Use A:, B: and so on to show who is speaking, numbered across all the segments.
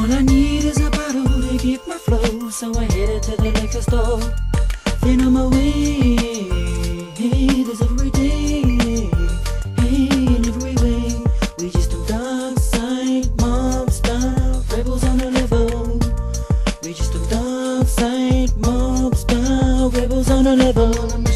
A: All I need is a bottle to keep my flow, so I headed to the liquor store. Then I'm away. Hey, there's every day. Hey, in every way. We just do dark side mob style rebels on the level. We just them dark side mob style rebels on the level.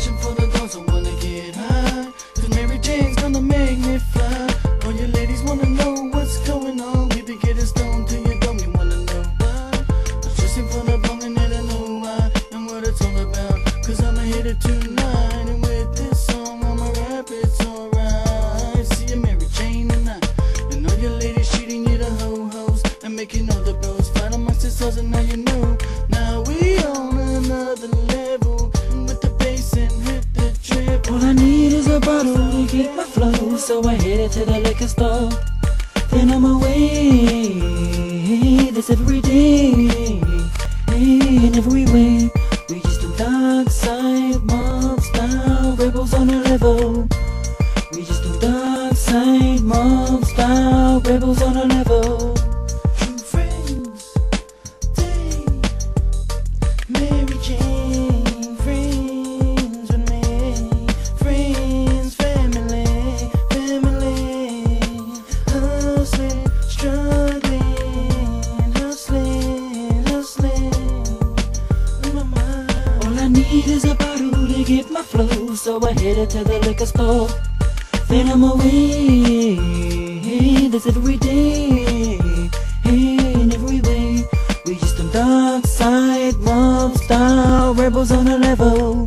B: It tonight. And with this song, I'ma rap, it's alright. See you, Mary Jane tonight. And all you ladies cheating, you the ho-hos. And making all the bros fight amongst themselves, and now you know. Now we on another level. With the bass and hit the trip.
A: All I need is a bottle to get my flow, so I headed to the liquor store. Then I'm away. This every day, in every rebels to get my flow, so I headed to the liquor store. Then I'm away. That's every day, in every way. We just them dark side mob style rebels on a level.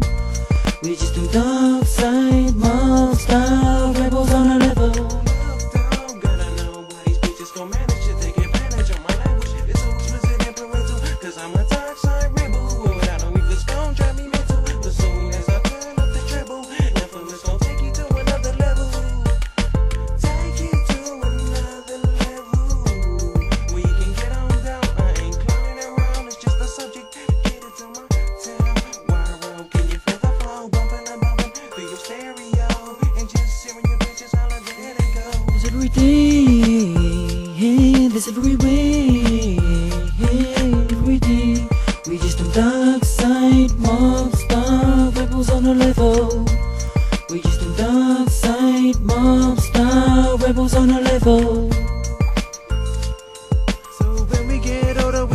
A: Day, this every way, every day. We just them dark side mob star rebels on a level. We just them dark side mob star rebels on a level.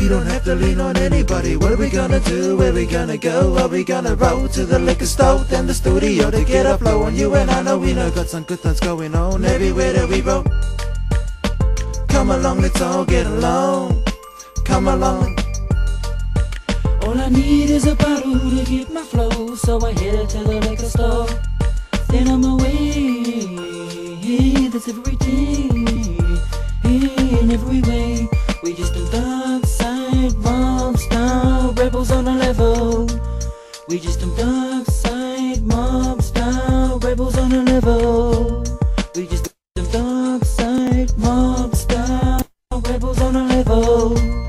B: We don't have to lean on anybody. What are we gonna do? Where we gonna go? Are we gonna roll to the liquor store, then the studio to get a flow on you? And I know we know got some good things going on everywhere that we roll. Come along, let's all get along. Come along.
A: All I need is a bottle to get my flow, so I headed to the liquor store. Then I'm away. That's every day, in every way. We just We just them dark side mob rebels on a level. We just them dark side mob rebels on a level.